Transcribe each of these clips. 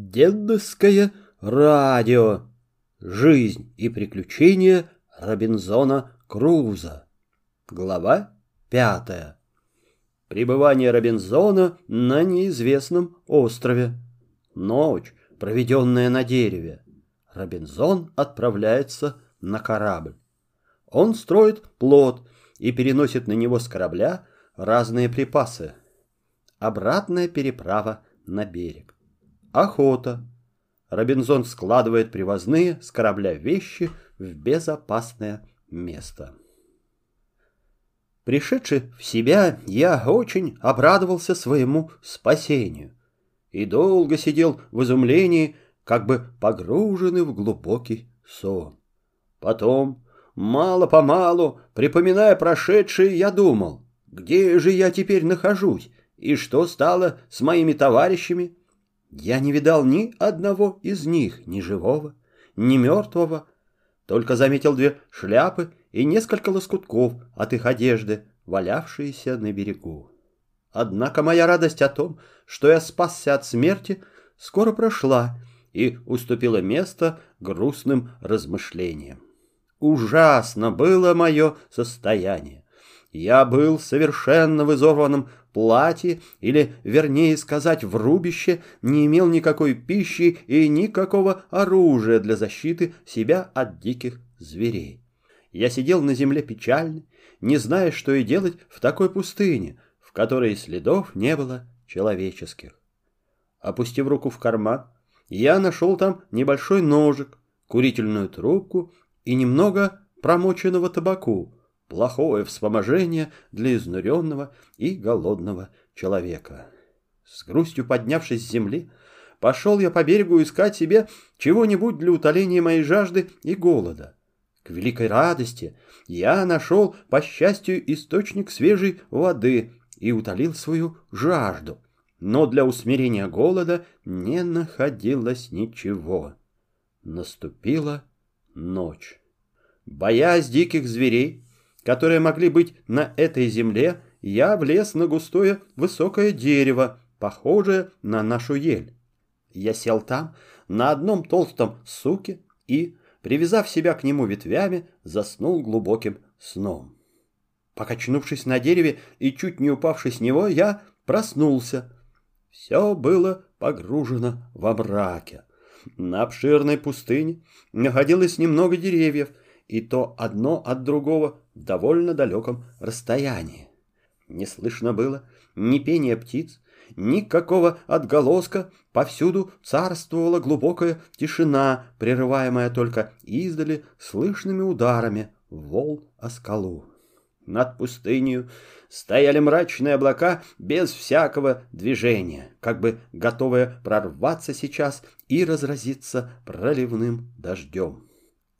Дедовское радио. Жизнь и приключения Робинзона Круза. Глава пятая. Пребывание Робинзона на неизвестном острове. Ночь, проведенная на дереве. Робинзон отправляется на корабль. Он строит плот и переносит на него с корабля разные припасы. Обратная переправа на берег. Охота. Робинзон складывает привозные с корабля вещи в безопасное место. Пришедший в себя, я очень обрадовался своему спасению и долго сидел в изумлении, как бы погруженный в глубокий сон. Потом, мало-помалу, припоминая прошедшее, я думал, где же я теперь нахожусь и что стало с моими товарищами, я не видал ни одного из них, ни живого, ни мертвого, только заметил две шляпы и несколько лоскутков от их одежды, валявшиеся на берегу. Однако моя радость о том, что я спасся от смерти, скоро прошла и уступила место грустным размышлениям. Ужасно было мое состояние. Я был совершенно в изорванном платье, или, вернее сказать, в рубище, не имел никакой пищи и никакого оружия для защиты себя от диких зверей. Я сидел на земле печальный, не зная, что и делать в такой пустыне, в которой следов не было человеческих. Опустив руку в карман, я нашел там небольшой ножик, курительную трубку и немного промоченного табаку, плохое вспоможение для изнуренного и голодного человека. С грустью поднявшись с земли, пошел я по берегу искать себе чего-нибудь для утоления моей жажды и голода. К великой радости я нашел, по счастью, источник свежей воды и утолил свою жажду. Но для усмирения голода не находилось ничего. Наступила ночь. Боясь диких зверей, которые могли быть на этой земле, я влез на густое высокое дерево, похожее на нашу ель. Я сел там, на одном толстом суке, и, привязав себя к нему ветвями, заснул глубоким сном. Покачнувшись на дереве и чуть не упавший с него, я проснулся. Все было погружено во мраке. На обширной пустыне находилось немного деревьев, и то одно от другого в довольно далеком расстоянии. Не слышно было ни пения птиц, никакого отголоска, повсюду царствовала глубокая тишина, прерываемая только издали слышными ударами волн о скалу. Над пустынью стояли мрачные облака без всякого движения, как бы готовые прорваться сейчас и разразиться проливным дождем.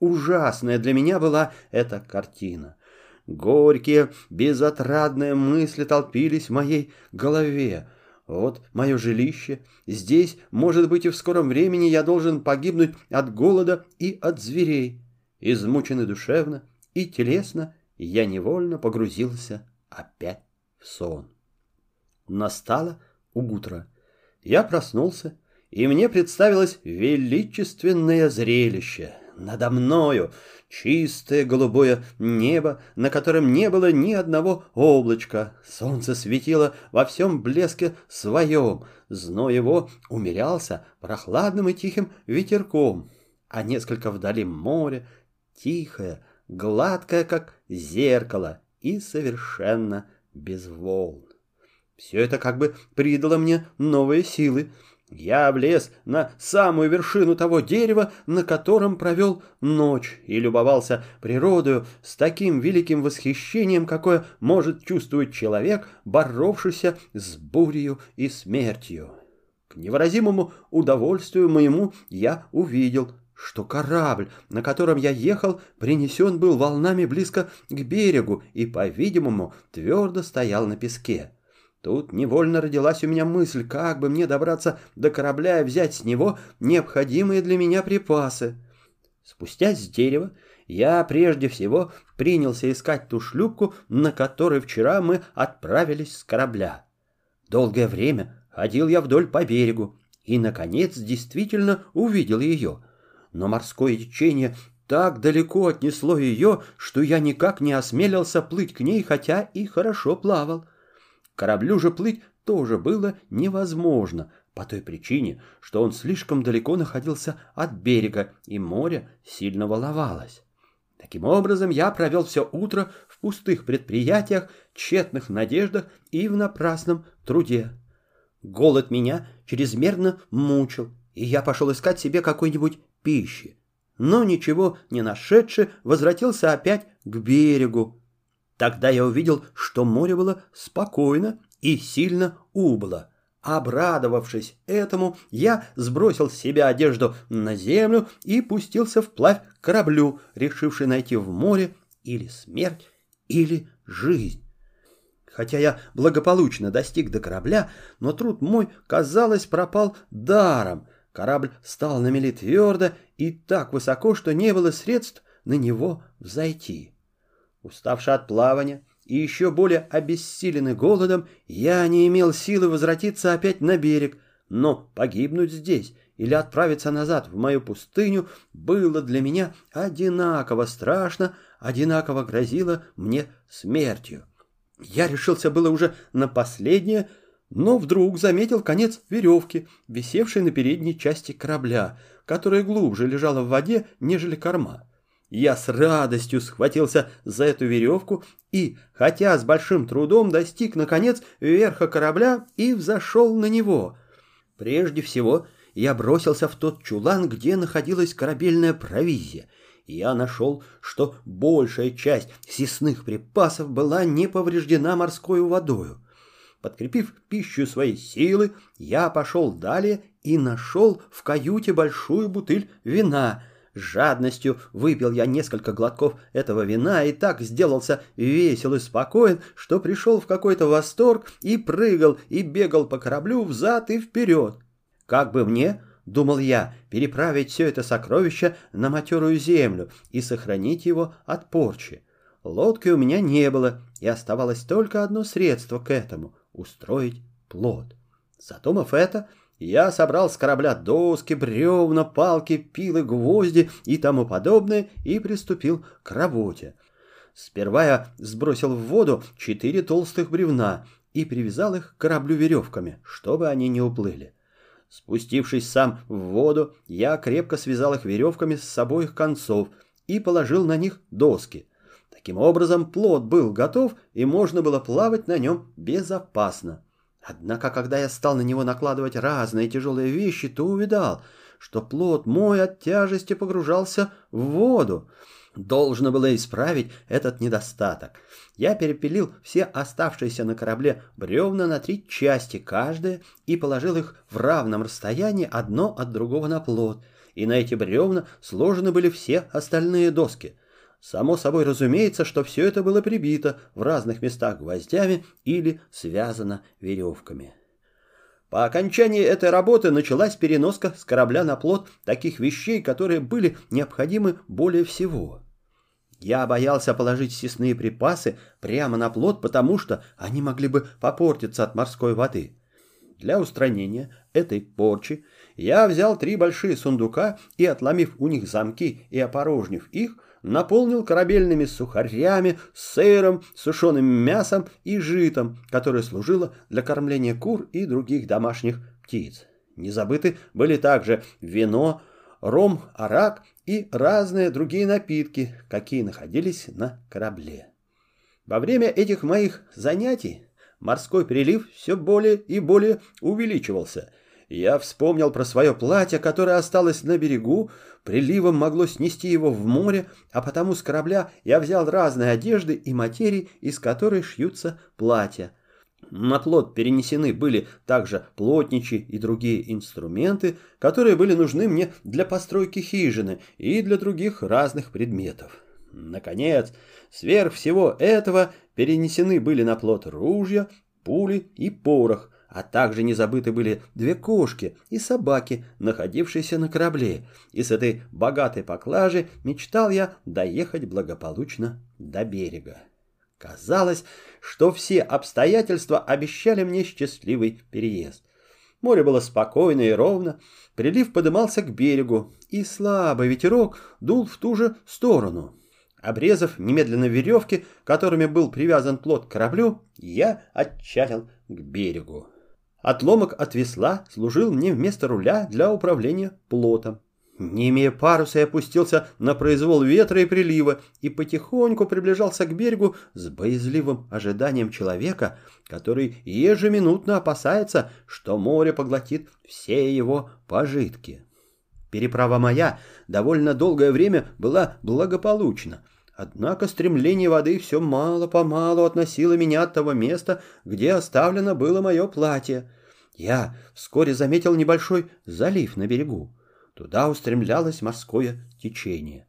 Ужасная для меня была эта картина. Горькие, безотрадные мысли толпились в моей голове. Вот мое жилище. Здесь, может быть, и в скором времени я должен погибнуть от голода и от зверей. Измученный душевно и телесно, я невольно погрузился опять в сон. Настало утро. Я проснулся, и мне представилось величественное зрелище — надо мною чистое голубое небо, на котором не было ни одного облачка. Солнце светило во всем блеске своем, зной его умерялся прохладным и тихим ветерком, а несколько вдали море, тихое, гладкое, как зеркало, и совершенно без волн. Все это как бы придало мне новые силы, я влез на самую вершину того дерева, на котором провел ночь, и любовался природою с таким великим восхищением, какое может чувствовать человек, боровшийся с бурею и смертью. К невыразимому удовольствию моему я увидел, что корабль, на котором я ехал, принесен был волнами близко к берегу и, по-видимому, твердо стоял на песке. Тут невольно родилась у меня мысль, как бы мне добраться до корабля и взять с него необходимые для меня припасы. Спустясь с дерева, я прежде всего принялся искать ту шлюпку, на которой вчера мы отправились с корабля. Долгое время ходил я вдоль по берегу, и, наконец, действительно увидел ее. Но морское течение так далеко отнесло ее, что я никак не осмелился плыть к ней, хотя и хорошо плавал. Кораблю же плыть тоже было невозможно, по той причине, что он слишком далеко находился от берега, и море сильно волновалось. Таким образом, я провел все утро в пустых предприятиях, тщетных надеждах и в напрасном труде. Голод меня чрезмерно мучил, и я пошел искать себе какой-нибудь пищи. Но ничего не нашедший, возвратился опять к берегу. Тогда я увидел, что море было спокойно и сильно убыло. Обрадовавшись этому, я сбросил с себя одежду на землю и пустился вплавь к кораблю, решивший найти в море или смерть, или жизнь. Хотя я благополучно достиг до корабля, но труд мой, казалось, пропал даром. Корабль стал на мели твердо и так высоко, что не было средств на него взойти. Уставший от плавания и еще более обессиленный голодом, я не имел силы возвратиться опять на берег, но погибнуть здесь или отправиться назад в мою пустыню было для меня одинаково страшно, одинаково грозило мне смертью. Я решился было уже на последнее, но вдруг заметил конец веревки, висевшей на передней части корабля, которая глубже лежала в воде, нежели корма. Я с радостью схватился за эту веревку и, хотя с большим трудом, достиг, наконец, верха корабля и взошел на него. Прежде всего, я бросился в тот чулан, где находилась корабельная провизия – я нашел, что большая часть съестных припасов была не повреждена морской водою. Подкрепив пищу своей силы, я пошел далее и нашел в каюте большую бутыль вина. Жадностью выпил я несколько глотков этого вина и так сделался весел и спокоен, что пришел в какой-то восторг и прыгал и бегал по кораблю взад и вперед. Как бы мне думал я, переправить все это сокровище на матерую землю и сохранить его от порчи. Лодки у меня не было, и оставалось только одно средство к этому — устроить плод. Задумав это, я собрал с корабля доски, бревна, палки, пилы, гвозди и тому подобное и приступил к работе. Сперва я сбросил в воду четыре толстых бревна и привязал их к кораблю веревками, чтобы они не уплыли. Спустившись сам в воду, я крепко связал их веревками с обоих концов и положил на них доски. Таким образом, плод был готов, и можно было плавать на нем безопасно. Однако, когда я стал на него накладывать разные тяжелые вещи, то увидал, что плод мой от тяжести погружался в воду. Должно было исправить этот недостаток. Я перепилил все оставшиеся на корабле бревна на три части каждая и положил их в равном расстоянии одно от другого на плот, и на эти бревна сложены были все остальные доски. Само собой разумеется, что все это было прибито в разных местах гвоздями или связано веревками. По окончании этой работы началась переноска с корабля на плот таких вещей, которые были необходимы более всего. Я боялся положить съестные припасы прямо на плот, потому что они могли бы попортиться от морской воды. Для устранения этой порчи я взял три большие сундука и, отломив у них замки и опорожнив их, наполнил корабельными сухарями, сыром, сушеным мясом и житом, которое служило для кормления кур и других домашних птиц. Не забыты были также вино, ром, арак и разные другие напитки, какие находились на корабле. Во время этих моих занятий морской прилив все более и более увеличивался. Я вспомнил про свое платье, которое осталось на берегу, приливом могло снести его в море, а потому с корабля я взял разные одежды и материи, из которой шьются платья. На плот перенесены были также плотничьи и другие инструменты, которые были нужны мне для постройки хижины и для других разных предметов. Наконец, сверх всего этого перенесены были на плот ружья, пули и порох, а также не забыты были две кошки и собаки, находившиеся на корабле, и с этой богатой поклажи мечтал я доехать благополучно до берега. Казалось, что все обстоятельства обещали мне счастливый переезд. Море было спокойно и ровно, прилив подымался к берегу, и слабый ветерок дул в ту же сторону. Обрезав немедленно веревки, которыми был привязан плот к кораблю, я отчалил к берегу. Отломок от весла служил мне вместо руля для управления плотом. Не имея паруса, я опустился на произвол ветра и прилива и потихоньку приближался к берегу с боязливым ожиданием человека, который ежеминутно опасается, что море поглотит все его пожитки. Переправа моя довольно долгое время была благополучна, однако стремление воды все мало-помалу относило меня от того места, где оставлено было мое платье. Я вскоре заметил небольшой залив на берегу. Туда устремлялось морское течение.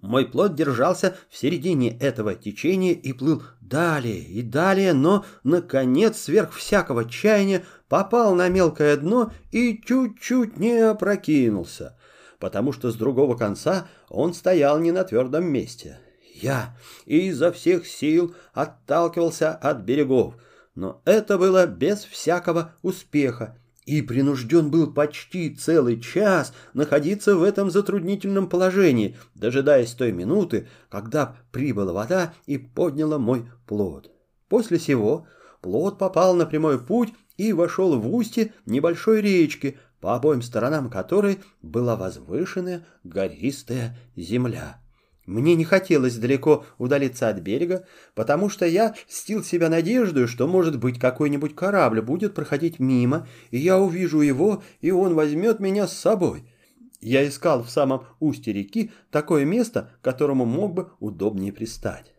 Мой плод держался в середине этого течения и плыл далее и далее, но, наконец, сверх всякого чаяния попал на мелкое дно и чуть-чуть не опрокинулся, потому что с другого конца он стоял не на твердом месте. Я изо всех сил отталкивался от берегов, но это было без всякого успеха, и принужден был почти целый час находиться в этом затруднительном положении, дожидаясь той минуты, когда прибыла вода и подняла мой плод. После сего плод попал на прямой путь и вошел в устье небольшой речки, по обоим сторонам которой была возвышенная гористая земля. Мне не хотелось далеко удалиться от берега, потому что я стил себя надеждой, что, может быть, какой-нибудь корабль будет проходить мимо, и я увижу его, и он возьмет меня с собой. Я искал в самом устье реки такое место, к которому мог бы удобнее пристать.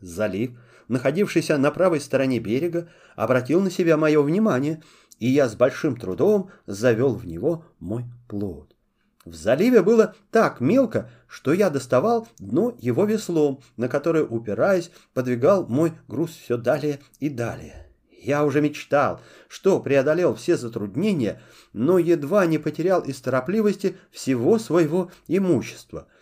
Залив, находившийся на правой стороне берега, обратил на себя мое внимание, и я с большим трудом завел в него мой плод. В заливе было так мелко, что я доставал дно его веслом, на которое, упираясь, подвигал мой груз все далее и далее. Я уже мечтал, что преодолел все затруднения, но едва не потерял из торопливости всего своего имущества –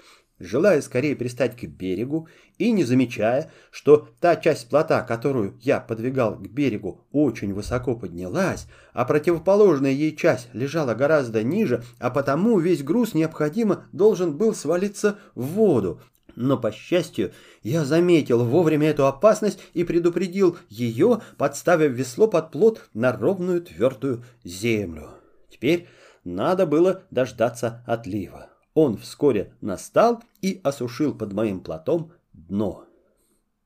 желая скорее пристать к берегу и не замечая, что та часть плота, которую я подвигал к берегу, очень высоко поднялась, а противоположная ей часть лежала гораздо ниже, а потому весь груз необходимо должен был свалиться в воду. Но, по счастью, я заметил вовремя эту опасность и предупредил ее, подставив весло под плот на ровную твердую землю. Теперь надо было дождаться отлива. Он вскоре настал и осушил под моим платом дно.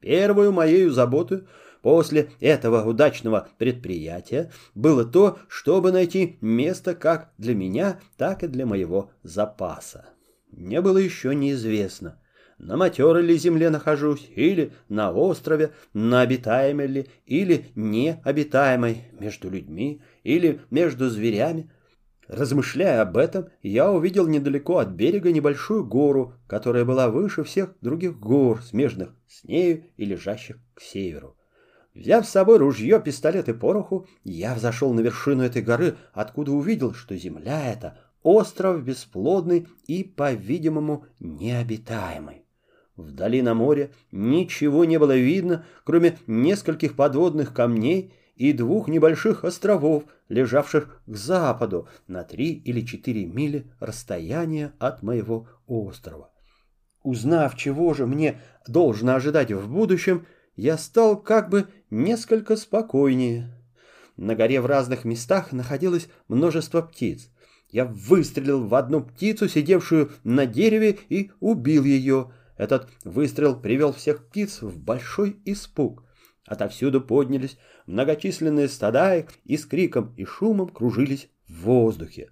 Первую моею заботу после этого удачного предприятия было то, чтобы найти место как для меня, так и для моего запаса. Мне было еще неизвестно, на матерой ли земле нахожусь, или на острове, на обитаемой ли, или необитаемой, между людьми, или между зверями, Размышляя об этом, я увидел недалеко от берега небольшую гору, которая была выше всех других гор, смежных с нею и лежащих к северу. Взяв с собой ружье, пистолет и пороху, я взошел на вершину этой горы, откуда увидел, что земля эта — остров бесплодный и, по-видимому, необитаемый. Вдали на море ничего не было видно, кроме нескольких подводных камней и двух небольших островов, лежавших к западу на три или четыре мили расстояния от моего острова. Узнав, чего же мне должно ожидать в будущем, я стал как бы несколько спокойнее. На горе в разных местах находилось множество птиц. Я выстрелил в одну птицу, сидевшую на дереве, и убил ее. Этот выстрел привел всех птиц в большой испуг. Отовсюду поднялись многочисленные стада и с криком и шумом кружились в воздухе.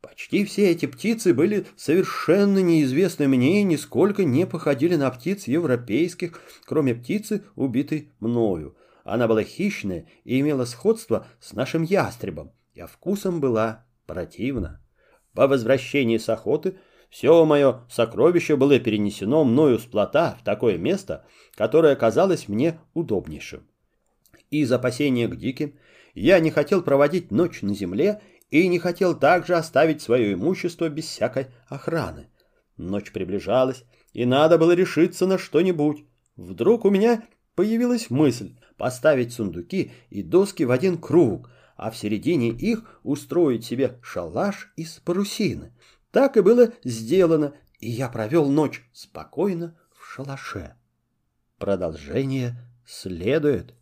Почти все эти птицы были совершенно неизвестны мне и нисколько не походили на птиц европейских, кроме птицы, убитой мною. Она была хищная и имела сходство с нашим ястребом, а вкусом была противна. По возвращении с охоты все мое сокровище было перенесено мною с плота в такое место, которое казалось мне удобнейшим. Из опасения к диким я не хотел проводить ночь на земле и не хотел также оставить свое имущество без всякой охраны. Ночь приближалась, и надо было решиться на что-нибудь. Вдруг у меня появилась мысль поставить сундуки и доски в один круг, а в середине их устроить себе шалаш из парусины. Так и было сделано, и я провел ночь спокойно в шалаше. Продолжение следует.